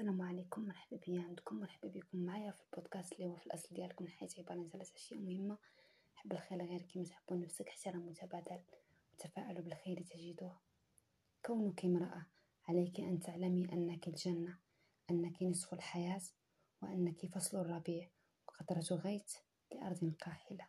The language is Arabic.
السلام عليكم مرحبا بيا عندكم مرحبا بكم معايا في البودكاست اللي هو في الأصل ديالكم الحياة عبارة عن ثلاث اشياء مهمة. حب الخير غير كما تحبوا نفسك احترام متبادل وتفاءلوا بالخير تجدوه كونك امراه عليك أن تعلمي أنك الجنة أنك نصف الحياة وأنك فصل الربيع. وقطره غيث لأرض قاحله